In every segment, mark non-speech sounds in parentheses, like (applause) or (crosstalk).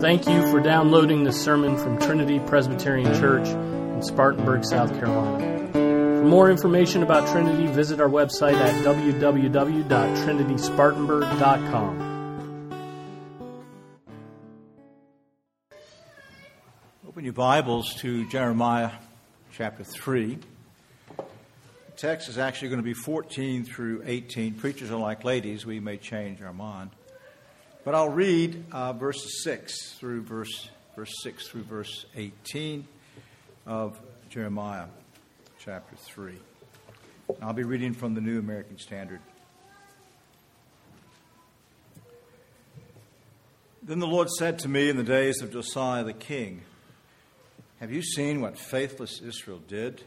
Thank you for downloading this sermon from Trinity Presbyterian Church in Spartanburg, South Carolina. For more information about Trinity, visit our website at www.trinityspartanburg.com. Open your Bibles to Jeremiah chapter 3. The text is actually going to be 14 through 18. Preachers are like ladies, we may change our mind. But I'll read uh, verses 6 through verse, verse 6 through verse 18 of Jeremiah chapter 3. I'll be reading from the New American Standard. Then the Lord said to me in the days of Josiah the king, Have you seen what faithless Israel did?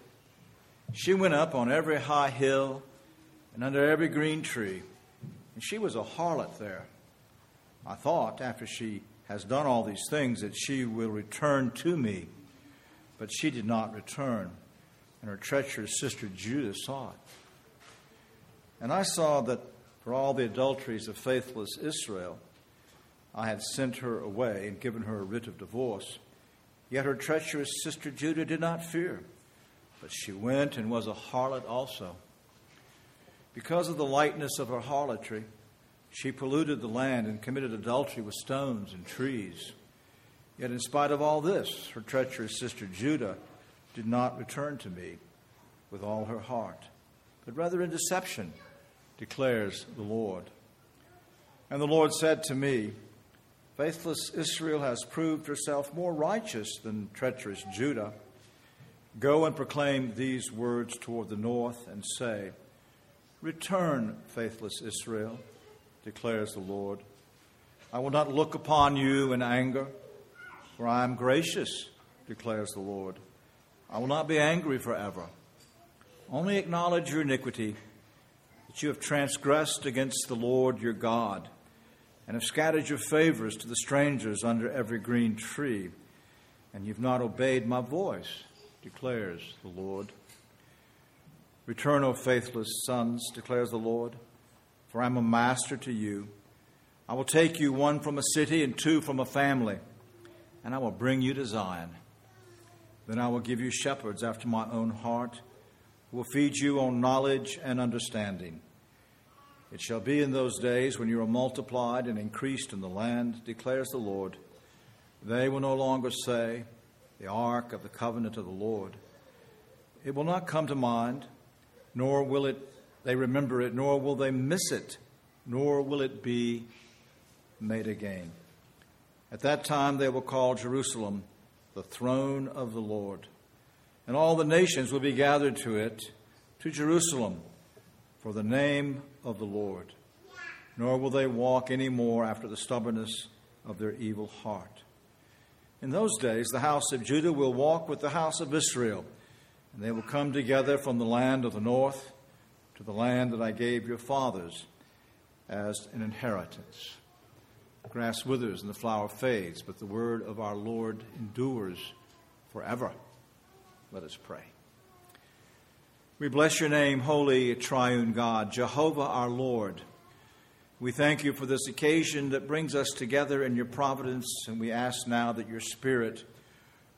She went up on every high hill and under every green tree, and she was a harlot there I thought after she has done all these things that she will return to me. But she did not return, and her treacherous sister Judah saw it. And I saw that for all the adulteries of faithless Israel, I had sent her away and given her a writ of divorce. Yet her treacherous sister Judah did not fear, but she went and was a harlot also. Because of the lightness of her harlotry, she polluted the land and committed adultery with stones and trees. Yet, in spite of all this, her treacherous sister Judah did not return to me with all her heart, but rather in deception, declares the Lord. And the Lord said to me, Faithless Israel has proved herself more righteous than treacherous Judah. Go and proclaim these words toward the north and say, Return, faithless Israel declares the Lord. I will not look upon you in anger, for I am gracious, declares the Lord. I will not be angry forever. Only acknowledge your iniquity, that you have transgressed against the Lord your God, and have scattered your favors to the strangers under every green tree, and you've not obeyed my voice, declares the Lord. Return, O faithless sons, declares the Lord for I am a master to you. I will take you one from a city and two from a family, and I will bring you to Zion. Then I will give you shepherds after my own heart, who will feed you on knowledge and understanding. It shall be in those days when you are multiplied and increased in the land, declares the Lord. They will no longer say, The ark of the covenant of the Lord. It will not come to mind, nor will it they remember it, nor will they miss it, nor will it be made again. At that time they will call Jerusalem the throne of the Lord, and all the nations will be gathered to it, to Jerusalem, for the name of the Lord. Nor will they walk any more after the stubbornness of their evil heart. In those days, the house of Judah will walk with the house of Israel, and they will come together from the land of the north to the land that I gave your fathers as an inheritance. Grass withers and the flower fades, but the word of our Lord endures forever. Let us pray. We bless your name, holy triune God, Jehovah our Lord. We thank you for this occasion that brings us together in your providence, and we ask now that your Spirit,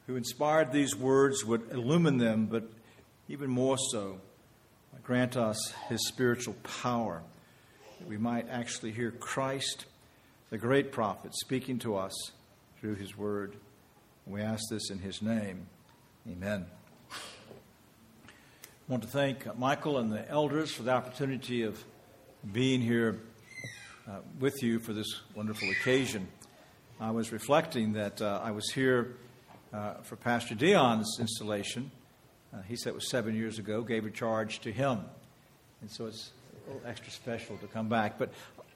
who inspired these words, would illumine them, but even more so, grant us his spiritual power, that we might actually hear Christ, the great prophet, speaking to us through his word. We ask this in his name. Amen. I want to thank Michael and the elders for the opportunity of being here uh, with you for this wonderful occasion. I was reflecting that uh, I was here uh, for Pastor Dion's installation uh, he said it was seven years ago, gave a charge to him. And so it's a little extra special to come back. But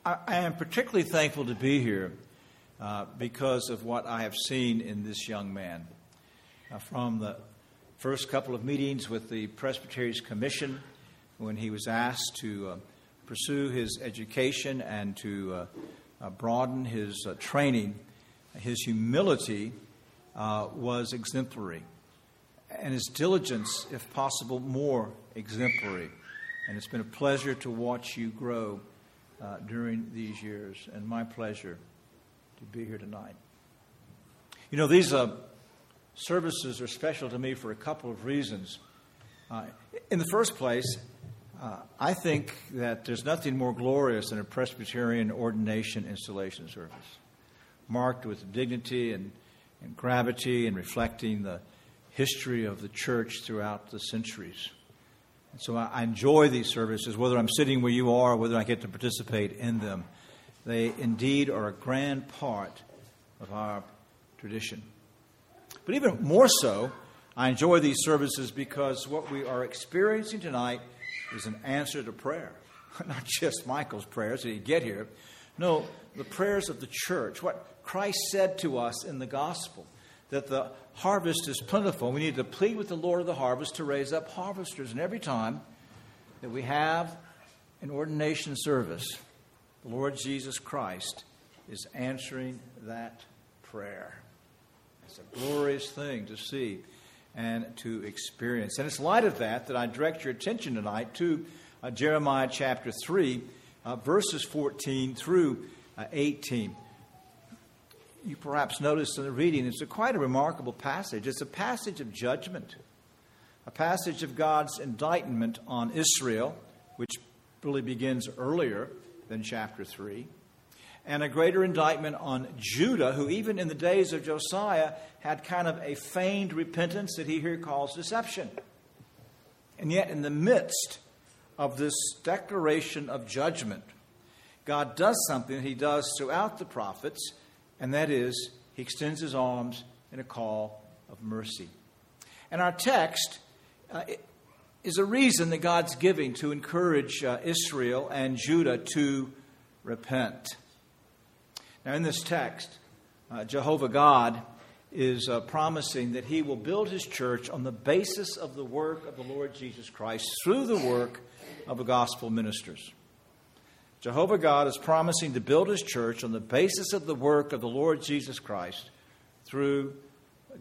I, I am particularly thankful to be here uh, because of what I have seen in this young man. Uh, from the first couple of meetings with the Presbyterians Commission, when he was asked to uh, pursue his education and to uh, uh, broaden his training, his humility was exemplary and his diligence, if possible, more exemplary. And it's been a pleasure to watch you grow uh, during these years, and my pleasure to be here tonight. You know, these uh, services are special to me for a couple of reasons. Uh, in the first place, uh, I think that there's nothing more glorious than a Presbyterian ordination installation service, marked with dignity and, and gravity and reflecting the history of the church throughout the centuries. And so I, enjoy these services, whether I'm sitting where you are, whether I get to participate in them. They indeed are a grand part of our tradition. But even more so, I enjoy these services because what we are experiencing tonight is an answer to prayer. (laughs) Not just Michael's prayers that he get here. No, the prayers of the church. What Christ said to us in the gospel that the harvest is plentiful. We need to plead with the Lord of the harvest to raise up harvesters. And every time that we have an ordination service, the Lord Jesus Christ is answering that prayer. It's a glorious thing to see and to experience. And it's light of that that I direct your attention tonight to uh, Jeremiah chapter 3, uh, verses 14 through uh, 18. You perhaps noticed in the reading, it's a quite a remarkable passage. It's a passage of judgment, a passage of God's indictment on Israel, which really begins earlier than chapter 3 and a greater indictment on Judah, who, even in the days of Josiah, had kind of a feigned repentance that he here calls deception. And yet, in the midst of this declaration of judgment, God does something he does throughout the prophets, and that is, he extends his arms in a call of mercy. And our text uh, is a reason that God's giving to encourage uh, Israel and Judah to repent. Now, in this text, uh, Jehovah God is uh, promising that he will build his church on the basis of the work of the Lord Jesus Christ through the work of the gospel ministers. Jehovah God is promising to build his church on the basis of the work of the Lord Jesus Christ through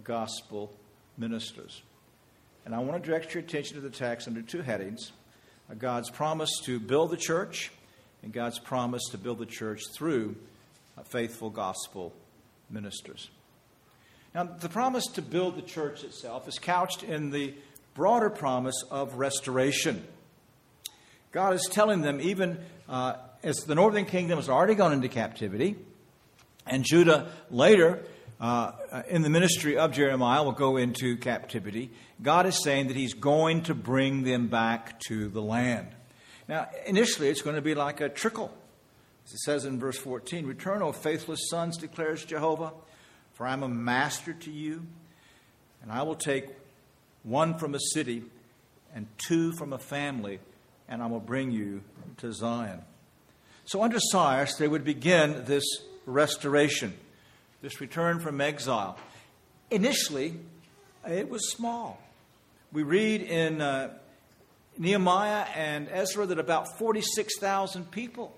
gospel ministers. And I want to direct your attention to the text under two headings uh, God's promise to build the church, and God's promise to build the church through faithful gospel ministers. Now, the promise to build the church itself is couched in the broader promise of restoration. God is telling them, even uh, as the northern kingdom has already gone into captivity, and Judah later uh, in the ministry of Jeremiah will go into captivity, God is saying that He's going to bring them back to the land. Now, initially, it's going to be like a trickle. As it says in verse 14, Return, O faithless sons, declares Jehovah, for I am a master to you, and I will take one from a city and two from a family, and I will bring you to Zion. So under Cyrus, they would begin this restoration, this return from exile. Initially, it was small. We read in uh, Nehemiah and Ezra that about 46,000 people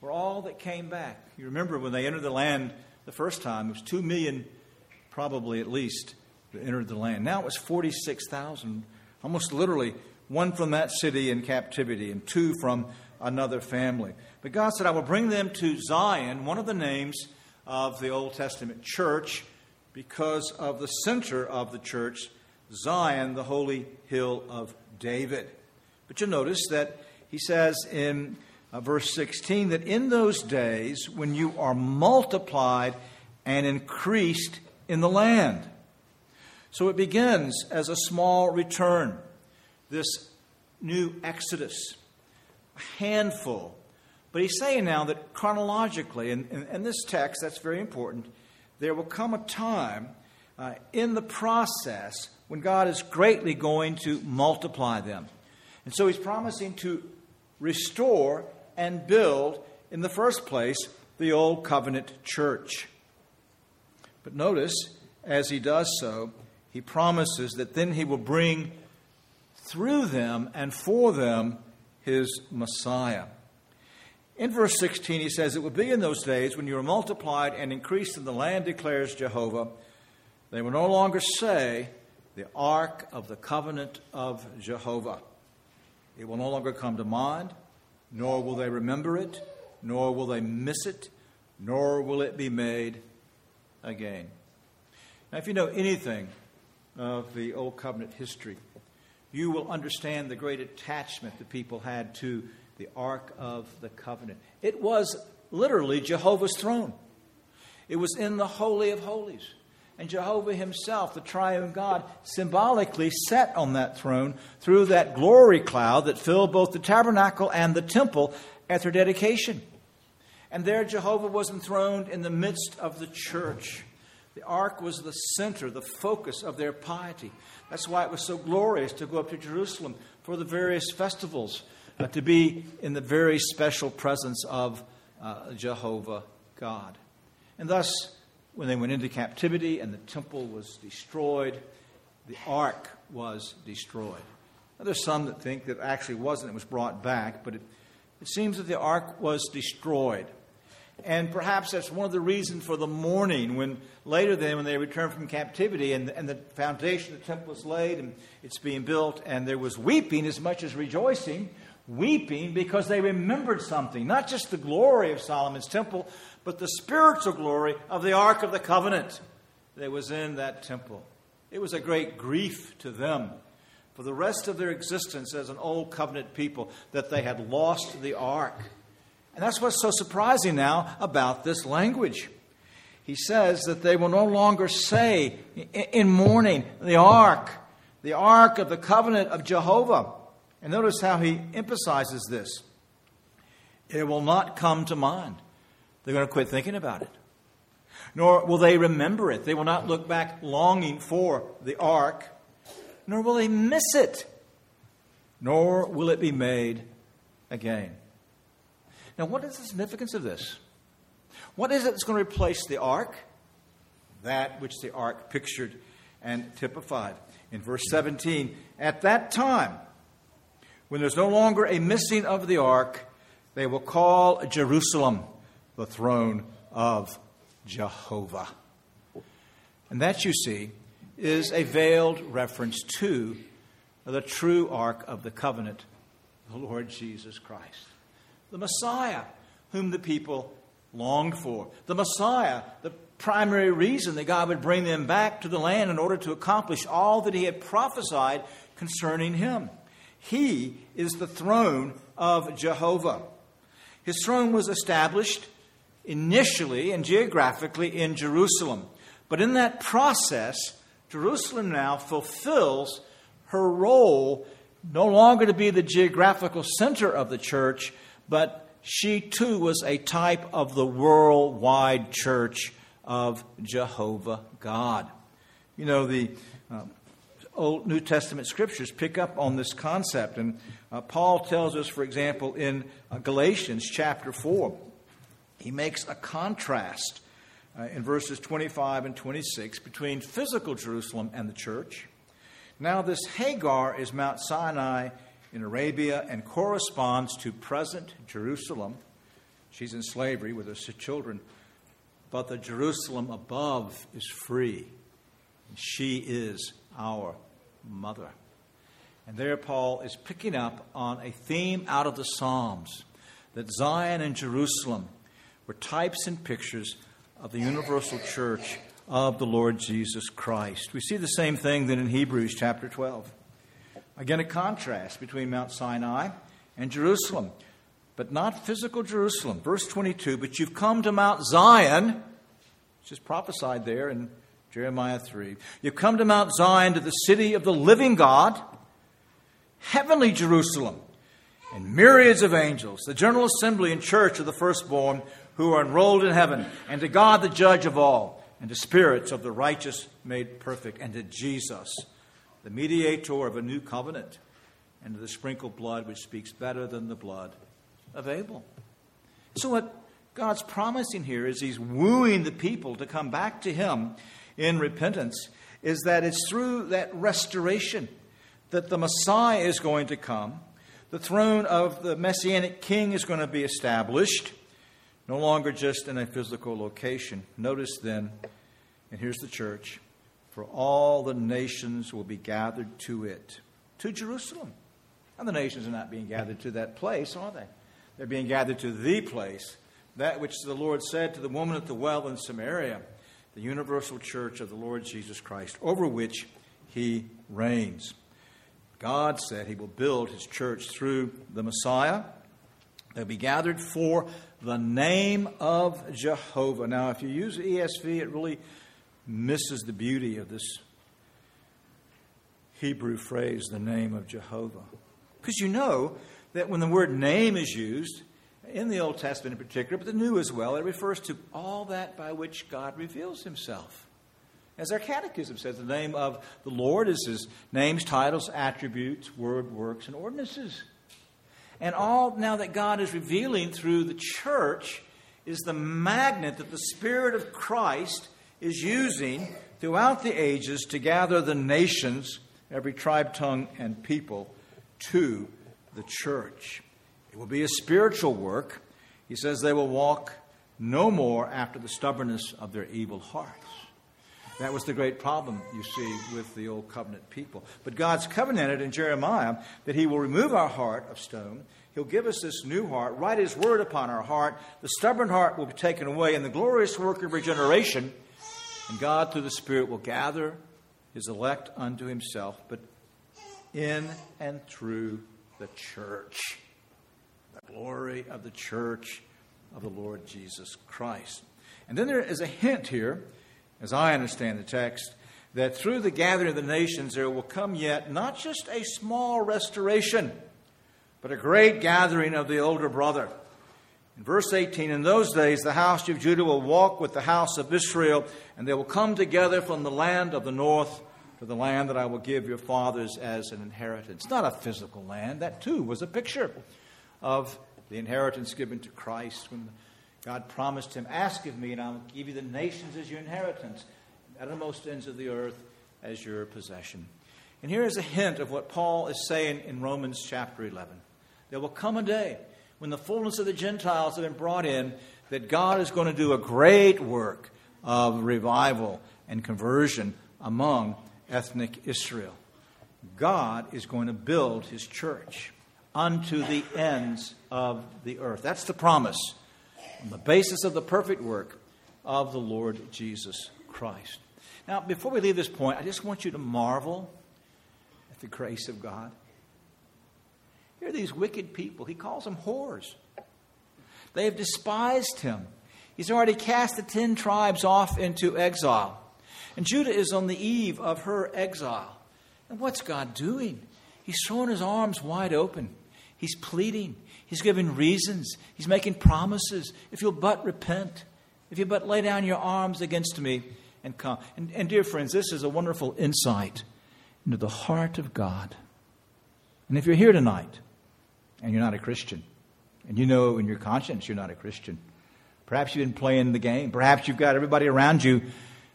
were all that came back. You remember when they entered the land the first time, it was 2 million, probably at least, that entered the land. Now it was 46,000, almost literally one from that city in captivity and two from another family. But God said, I will bring them to Zion, one of the names of the Old Testament church, because of the center of the church, Zion, the holy hill of David. But you'll notice that he says in uh, verse 16, that in those days when you are multiplied and increased in the land. So it begins as a small return, this new exodus, handful. But he's saying now that chronologically, in, in, in this text, that's very important, there will come a time uh, in the process when God is greatly going to multiply them. And so he's promising to restore and build, in the first place, the Old Covenant church. But notice, as he does so, he promises that then he will bring through them and for them his Messiah. In verse 16, he says, It will be in those days when you are multiplied and increased in the land, declares Jehovah. They will no longer say, The ark of the covenant of Jehovah. It will no longer come to mind nor will they remember it, nor will they miss it, nor will it be made again. Now, if you know anything of the Old Covenant history, you will understand the great attachment the people had to the Ark of the Covenant. It was literally Jehovah's throne, it was in the Holy of Holies. And Jehovah himself, the triune God, symbolically sat on that throne through that glory cloud that filled both the tabernacle and the temple at their dedication. And there Jehovah was enthroned in the midst of the church. The ark was the center, the focus of their piety. That's why it was so glorious to go up to Jerusalem for the various festivals, uh, to be in the very special presence of uh, Jehovah God. And thus, when they went into captivity and the temple was destroyed, the ark was destroyed. Now, there's some that think that actually wasn't, it was brought back, but it, it seems that the ark was destroyed. And perhaps that's one of the reasons for the mourning when later then when they returned from captivity and, and the foundation of the temple was laid and it's being built and there was weeping as much as rejoicing, weeping because they remembered something, not just the glory of Solomon's temple, but the spiritual glory of the Ark of the Covenant that was in that temple. It was a great grief to them for the rest of their existence as an old covenant people that they had lost the ark. And that's what's so surprising now about this language. He says that they will no longer say in mourning, the ark, the ark of the covenant of Jehovah. And notice how he emphasizes this. It will not come to mind. They're going to quit thinking about it. Nor will they remember it. They will not look back longing for the ark, nor will they miss it, nor will it be made again. Now, what is the significance of this? What is it that's going to replace the ark? That which the ark pictured and typified. In verse 17, at that time, when there's no longer a missing of the ark, they will call Jerusalem the throne of Jehovah. And that, you see, is a veiled reference to the true ark of the covenant, the Lord Jesus Christ. The Messiah, whom the people longed for. The Messiah, the primary reason that God would bring them back to the land in order to accomplish all that He had prophesied concerning Him. He is the throne of Jehovah. His throne was established initially and geographically in Jerusalem. But in that process, Jerusalem now fulfills her role no longer to be the geographical center of the church, but she too was a type of the worldwide church of Jehovah God. You know, the uh, Old New Testament scriptures pick up on this concept, and uh, Paul tells us, for example, in uh, Galatians chapter 4, he makes a contrast uh, in verses 25 and 26 between physical Jerusalem and the church. Now, this Hagar is Mount Sinai in Arabia and corresponds to present Jerusalem. She's in slavery with her children, but the Jerusalem above is free. She is our mother. And there, Paul is picking up on a theme out of the Psalms that Zion and Jerusalem were types and pictures of the universal church of the Lord Jesus Christ. We see the same thing then in Hebrews chapter 12. Again, a contrast between Mount Sinai and Jerusalem, but not physical Jerusalem. Verse 22 But you've come to Mount Zion, which is prophesied there in Jeremiah 3. You've come to Mount Zion, to the city of the living God, heavenly Jerusalem, and myriads of angels, the general assembly and church of the firstborn who are enrolled in heaven, and to God the judge of all, and to spirits of the righteous made perfect, and to Jesus, the mediator of a new covenant, and the sprinkled blood which speaks better than the blood of Abel. So, what God's promising here is He's wooing the people to come back to Him in repentance, is that it's through that restoration that the Messiah is going to come. The throne of the Messianic King is going to be established no longer just in a physical location. Notice then, and here's the church, for all the nations will be gathered to it, to Jerusalem. And the nations are not being gathered to that place, are they? They're being gathered to the place, that which the Lord said to the woman at the well in Samaria the universal church of the Lord Jesus Christ, over which he reigns. God said he will build his church through the Messiah. They'll be gathered for the name of Jehovah. Now, if you use ESV, it really misses the beauty of this Hebrew phrase, the name of Jehovah. Because you know that when the word name is used, in the Old Testament in particular, but the New as well, it refers to all that by which God reveals himself. As our catechism says, the name of the Lord is his names, titles, attributes, word, works, and ordinances. And all now that God is revealing through the church is the magnet that the Spirit of Christ is using throughout the ages to gather the nations, every tribe, tongue, and people, to the church. It will be a spiritual work. He says they will walk no more after the stubbornness of their evil hearts. That was the great problem, you see, with the old covenant people. But God's covenanted in Jeremiah that He will remove our heart of stone. He'll give us this new heart, write His word upon our heart. The stubborn heart will be taken away, and the glorious work of regeneration. And God, through the Spirit, will gather His elect unto Himself, but in and through the church. The glory of the church of the Lord Jesus Christ. And then there is a hint here as I understand the text, that through the gathering of the nations there will come yet not just a small restoration, but a great gathering of the older brother. In verse 18, in those days the house of Judah will walk with the house of Israel, and they will come together from the land of the north to the land that I will give your fathers as an inheritance. Not a physical land, that too was a picture of the inheritance given to Christ when God promised him, Ask of me, and I'll give you the nations as your inheritance, the uttermost ends of the earth as your possession. And here is a hint of what Paul is saying in Romans chapter 11. There will come a day when the fullness of the Gentiles have been brought in that God is going to do a great work of revival and conversion among ethnic Israel. God is going to build his church unto the ends of the earth. That's the promise on the basis of the perfect work of the Lord Jesus Christ. Now, before we leave this point, I just want you to marvel at the grace of God. Here are these wicked people. He calls them whores. They have despised him. He's already cast the ten tribes off into exile. And Judah is on the eve of her exile. And what's God doing? He's throwing his arms wide open. He's pleading. He's giving reasons. He's making promises. If you'll but repent, if you but lay down your arms against me and come. And, and dear friends, this is a wonderful insight into the heart of God. And if you're here tonight and you're not a Christian, and you know in your conscience you're not a Christian, perhaps you've been playing the game. Perhaps you've got everybody around you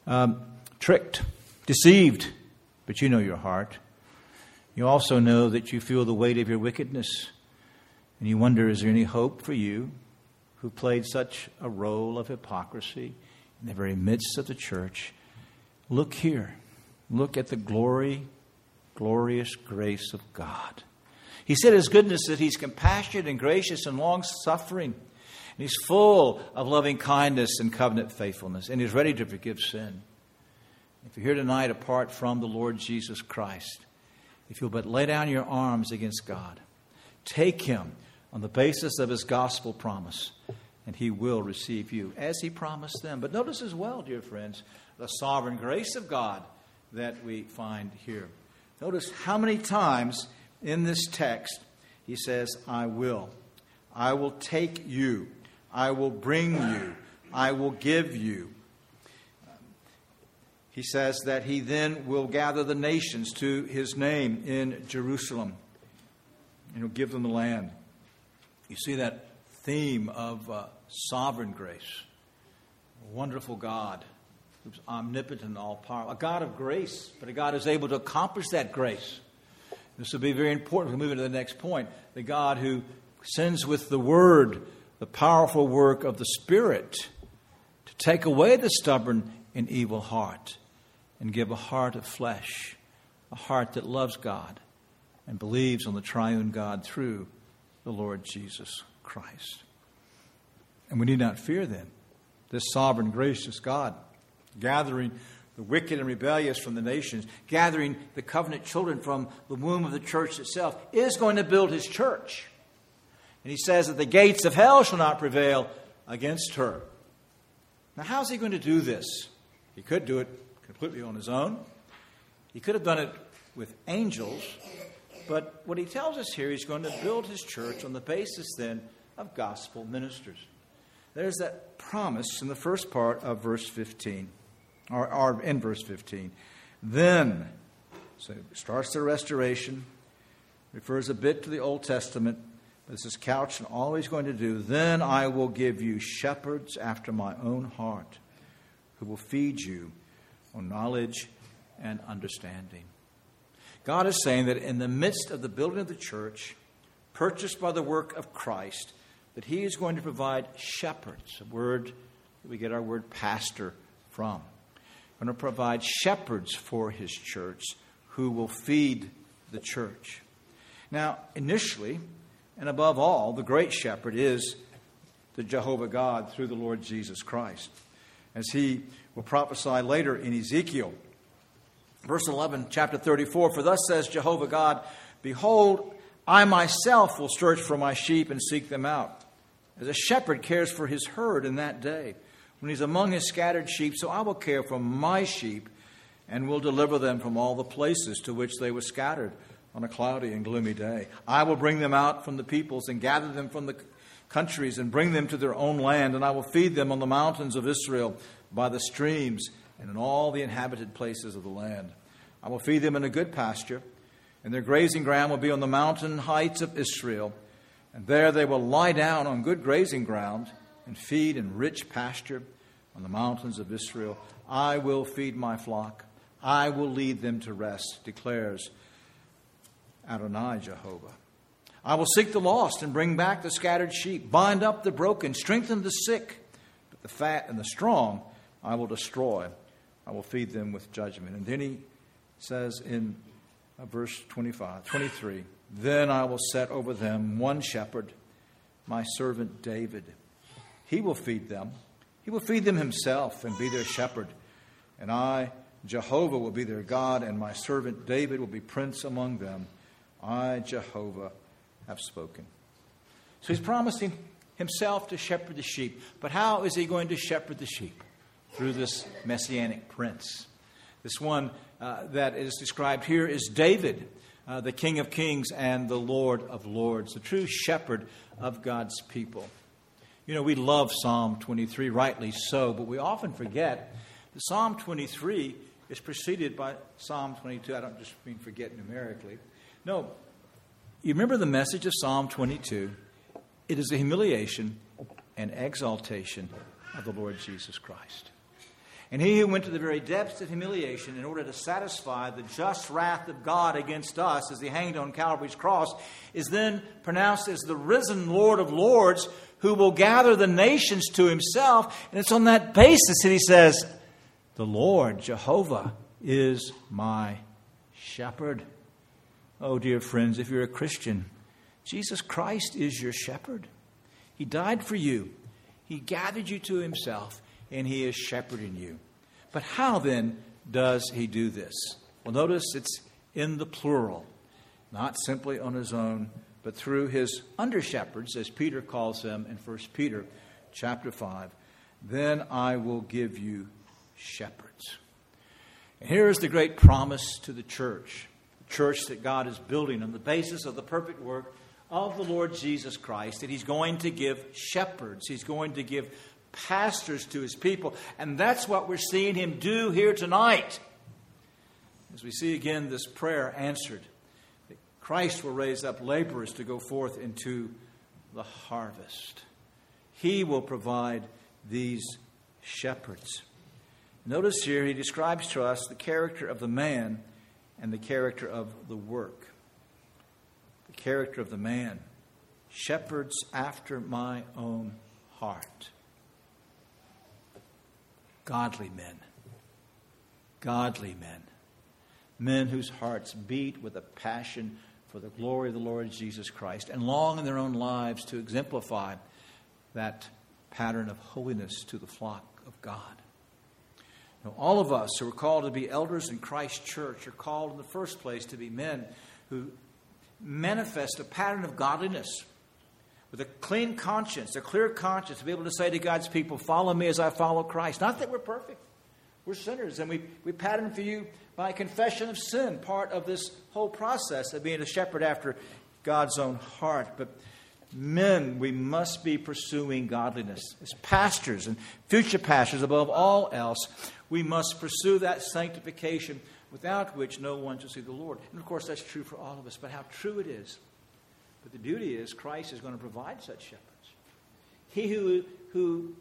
um, tricked, deceived, but you know your heart. You also know that you feel the weight of your wickedness. And you wonder, is there any hope for you who played such a role of hypocrisy in the very midst of the church? Look here. Look at the glory, glorious grace of God. He said his goodness that he's compassionate and gracious and long suffering. And he's full of loving kindness and covenant faithfulness. And he's ready to forgive sin. If you're here tonight apart from the Lord Jesus Christ, if you'll but lay down your arms against God, take him on the basis of his gospel promise, and he will receive you as he promised them. But notice as well, dear friends, the sovereign grace of God that we find here. Notice how many times in this text he says, I will. I will take you. I will bring you. I will give you. He says that he then will gather the nations to his name in Jerusalem and he'll give them the land. You see that theme of uh, sovereign grace. A wonderful God who's omnipotent, all powerful. A God of grace, but a God who's able to accomplish that grace. This will be very important we move into the next point. The God who sends with the Word the powerful work of the Spirit to take away the stubborn and evil heart and give a heart of flesh, a heart that loves God and believes on the triune God through the Lord Jesus Christ. And we need not fear then this sovereign, gracious God gathering the wicked and rebellious from the nations, gathering the covenant children from the womb of the church itself, is going to build his church. And he says that the gates of hell shall not prevail against her. Now, how's he going to do this? He could do it completely on his own. He could have done it with angels. But what he tells us here, he's going to build his church on the basis then of gospel ministers. There's that promise in the first part of verse 15 or, or in verse 15. Then, so it starts the restoration, refers a bit to the Old Testament, this is couched and always going to do. Then I will give you shepherds after my own heart, who will feed you on knowledge and understanding. God is saying that in the midst of the building of the church, purchased by the work of Christ, that He is going to provide shepherds, a word that we get our word pastor from going to provide shepherds for his church who will feed the church. Now, initially, and above all, the great shepherd is the Jehovah God through the Lord Jesus Christ. As he will prophesy later in Ezekiel. Verse 11, chapter 34 For thus says Jehovah God, Behold, I myself will search for my sheep and seek them out, as a shepherd cares for his herd in that day when he's among his scattered sheep. So I will care for my sheep and will deliver them from all the places to which they were scattered on a cloudy and gloomy day. I will bring them out from the peoples and gather them from the countries and bring them to their own land, and I will feed them on the mountains of Israel by the streams and in all the inhabited places of the land. I will feed them in a good pasture, and their grazing ground will be on the mountain heights of Israel, and there they will lie down on good grazing ground and feed in rich pasture on the mountains of Israel. I will feed my flock. I will lead them to rest, declares Adonai Jehovah. I will seek the lost and bring back the scattered sheep, bind up the broken, strengthen the sick, but the fat and the strong I will destroy. I will feed them with judgment. And then he says in uh, verse 25, 23, Then I will set over them one shepherd, my servant David. He will feed them he will feed them himself and be their shepherd. And I, Jehovah, will be their God, and my servant David will be prince among them. I, Jehovah, have spoken. So he's promising himself to shepherd the sheep. But how is he going to shepherd the sheep? Through this messianic prince. This one uh, that is described here is David, uh, the King of kings and the Lord of lords, the true shepherd of God's people. You know, we love Psalm 23, rightly so, but we often forget that Psalm 23 is preceded by Psalm 22. I don't just mean forget numerically. No, you remember the message of Psalm 22? It is a humiliation and exaltation of the Lord Jesus Christ. And he who went to the very depths of humiliation in order to satisfy the just wrath of God against us as he hanged on Calvary's cross is then pronounced as the risen Lord of Lords who will gather the nations to himself. And it's on that basis that he says, The Lord, Jehovah, is my shepherd. Oh, dear friends, if you're a Christian, Jesus Christ is your shepherd. He died for you, He gathered you to Himself, and He is shepherding you. But how then does He do this? Well, notice it's in the plural, not simply on His own but through his under shepherds, as Peter calls them in 1 Peter chapter 5, then I will give you shepherds. And here is the great promise to the church, the church that God is building on the basis of the perfect work of the Lord Jesus Christ, that He's going to give shepherds, He's going to give pastors to His people. And that's what we're seeing Him do here tonight. As we see again this prayer answered Christ will raise up laborers to go forth into the harvest. He will provide these shepherds. Notice here, he describes to us the character of the man and the character of the work. The character of the man. Shepherds after my own heart. Godly men. Godly men. Men whose hearts beat with a passion for the glory of the Lord Jesus Christ and long in their own lives to exemplify that pattern of holiness to the flock of God. Now, all of us who are called to be elders in Christ's church are called in the first place to be men who manifest a pattern of godliness with a clean conscience, a clear conscience, to be able to say to God's people, Follow me as I follow Christ. Not that we're perfect, we're sinners, and we, we pattern for you by confession of sin, part of this whole process of being a shepherd after God's own heart. But men, we must be pursuing godliness. As pastors and future pastors, above all else, we must pursue that sanctification without which no one shall see the Lord. And of course, that's true for all of us, but how true it is. But the beauty is, Christ is going to provide such shepherds. He who, who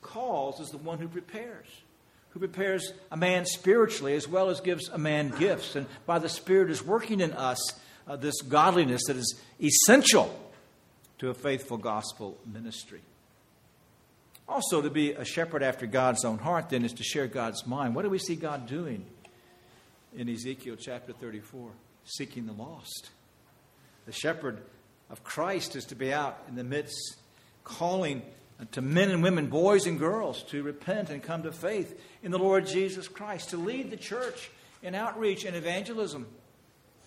calls is the one who prepares, who prepares a man spiritually as well as gives a man gifts. And by the Spirit is working in us uh, this godliness that is essential to a faithful gospel ministry. Also, to be a shepherd after God's own heart, then, is to share God's mind. What do we see God doing in Ezekiel chapter 34? Seeking the lost. The shepherd of Christ is to be out in the midst, calling to men and women, boys and girls, to repent and come to faith in the Lord Jesus Christ, to lead the church in outreach and evangelism.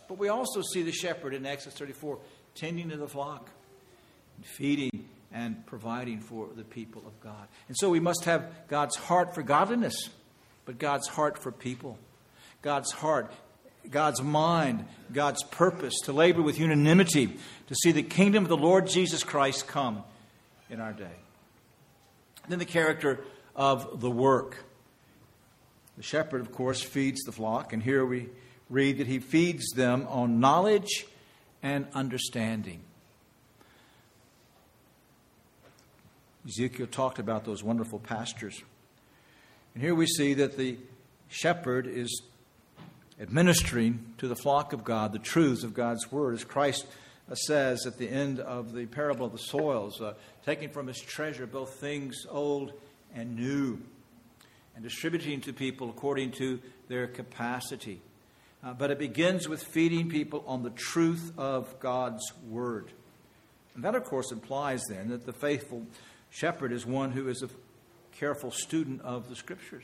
But we also see the shepherd in Exodus 34 tending to the flock, feeding and providing for the people of God. And so we must have God's heart for godliness, but God's heart for people. God's heart, God's mind, God's purpose to labor with unanimity to see the kingdom of the Lord Jesus Christ come in our day. Then the character of the work. The shepherd, of course, feeds the flock, and here we read that he feeds them on knowledge and understanding. Ezekiel talked about those wonderful pastures. And here we see that the shepherd is administering to the flock of God the truths of God's word, as Christ says at the end of the parable of the soils, uh, taking from his treasure both things old and new, and distributing to people according to their capacity. Uh, but it begins with feeding people on the truth of God's word. And that, of course, implies then that the faithful shepherd is one who is a careful student of the scriptures,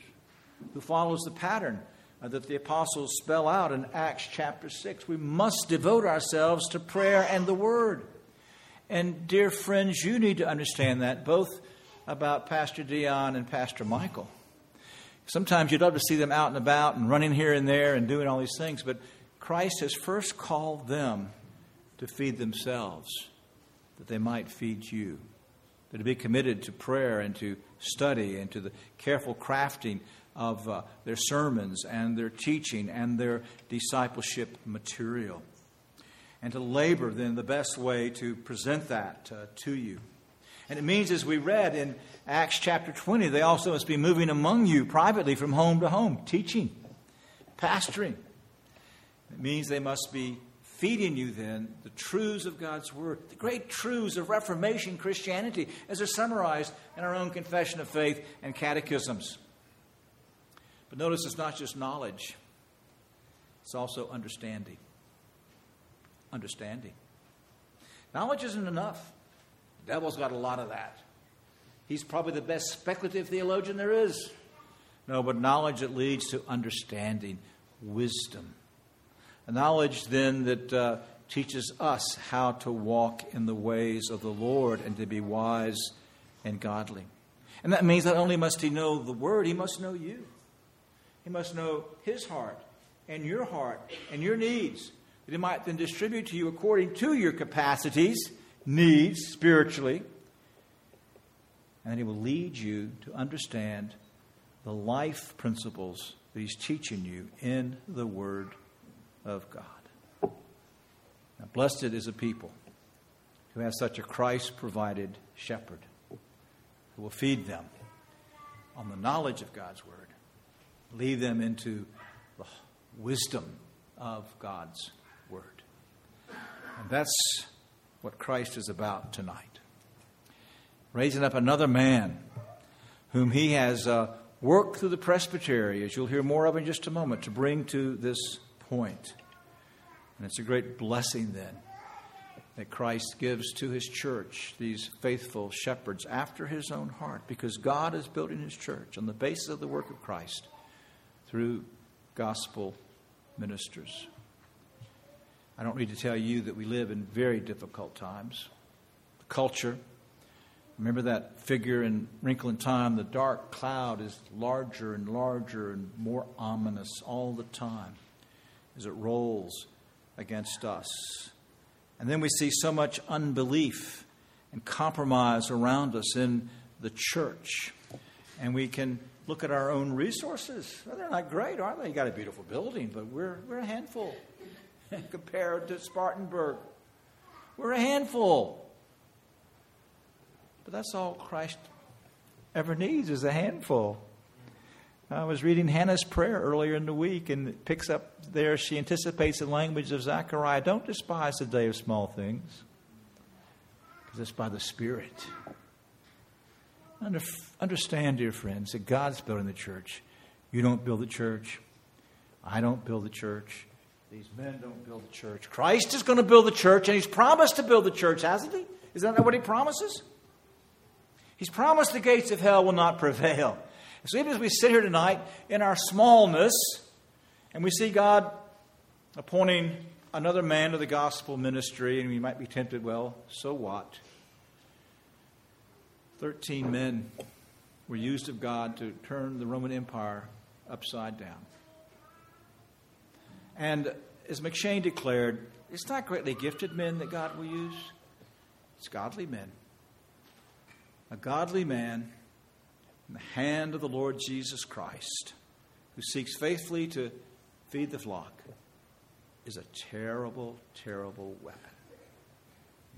who follows the pattern uh, Uh, that the apostles spell out in Acts chapter 6. We must devote ourselves to prayer and the word. And, dear friends, you need to understand that both about Pastor Dion and Pastor Michael. Sometimes you'd love to see them out and about and running here and there and doing all these things, but Christ has first called them to feed themselves, that they might feed you that to be committed to prayer and to study and to the careful crafting of uh, their sermons and their teaching and their discipleship material. And to labor then the best way to present that uh, to you. And it means, as we read in Acts chapter 20, they also must be moving among you privately from home to home, teaching, pastoring. It means they must be feeding you then the truths of God's Word, the great truths of Reformation Christianity, as are summarized in our own confession of faith and catechisms. But notice it's not just knowledge, it's also understanding. Understanding. Knowledge isn't enough. The devil's got a lot of that. He's probably the best speculative theologian there is. No, but knowledge that leads to understanding, wisdom a knowledge then that uh, teaches us how to walk in the ways of the Lord and to be wise and godly. And that means not only must he know the Word, he must know you. He must know his heart and your heart and your needs, that he might then distribute to you according to your capacities, needs spiritually, and he will lead you to understand the life principles that he's teaching you in the Word of God. Now, blessed is a people who has such a Christ provided shepherd who will feed them on the knowledge of God's word, lead them into the wisdom of God's word. And that's what Christ is about tonight. Raising up another man whom he has uh, worked through the presbytery, as you'll hear more of in just a moment, to bring to this point. And it's a great blessing then that Christ gives to his church, these faithful shepherds after his own heart, because God is building his church on the basis of the work of Christ through gospel ministers. I don't need to tell you that we live in very difficult times. The culture, remember that figure in Wrinkle in Time? The dark cloud is larger and larger and more ominous all the time as it rolls against us. And then we see so much unbelief and compromise around us in the church. And we can look at our own resources. Well, they're not great, are they? You got a beautiful building, but we're, we're a handful (laughs) compared to Spartanburg. We're a handful. But that's all Christ ever needs is a handful. I was reading Hannah's prayer earlier in the week, and it picks up there. She anticipates the language of Zechariah Don't despise the day of small things, because it's by the Spirit. Understand, dear friends, that God's building the church. You don't build the church. I don't build the church. These men don't build the church. Christ is going to build the church, and He's promised to build the church, hasn't He? Isn't that what He promises? He's promised the gates of hell will not prevail. So even as we sit here tonight in our smallness, and we see God appointing another man to the gospel ministry, and we might be tempted, well, so what? Thirteen men were used of God to turn the Roman Empire upside down. And as M'Cheyne declared, it's not greatly gifted men that God will use, it's godly men. A godly man in the hand of the Lord Jesus Christ, who seeks faithfully to feed the flock, is a terrible, terrible weapon.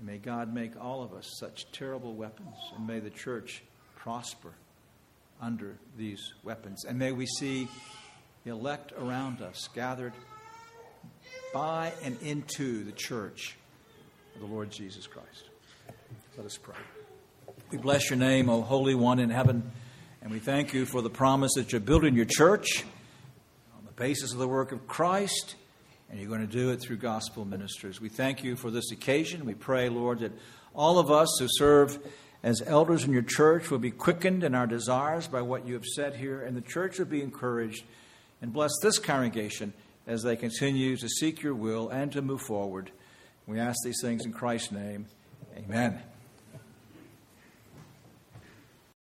May God make all of us such terrible weapons, and may the church prosper under these weapons. And may we see the elect around us gathered by and into the church of the Lord Jesus Christ. Let us pray. We bless your name, O Holy One in heaven. And we thank you for the promise that you're building your church on the basis of the work of Christ, and you're going to do it through gospel ministers. We thank you for this occasion. We pray, Lord, that all of us who serve as elders in your church will be quickened in our desires by what you have said here, and the church will be encouraged. And bless this congregation as they continue to seek your will and to move forward. We ask these things in Christ's name. Amen.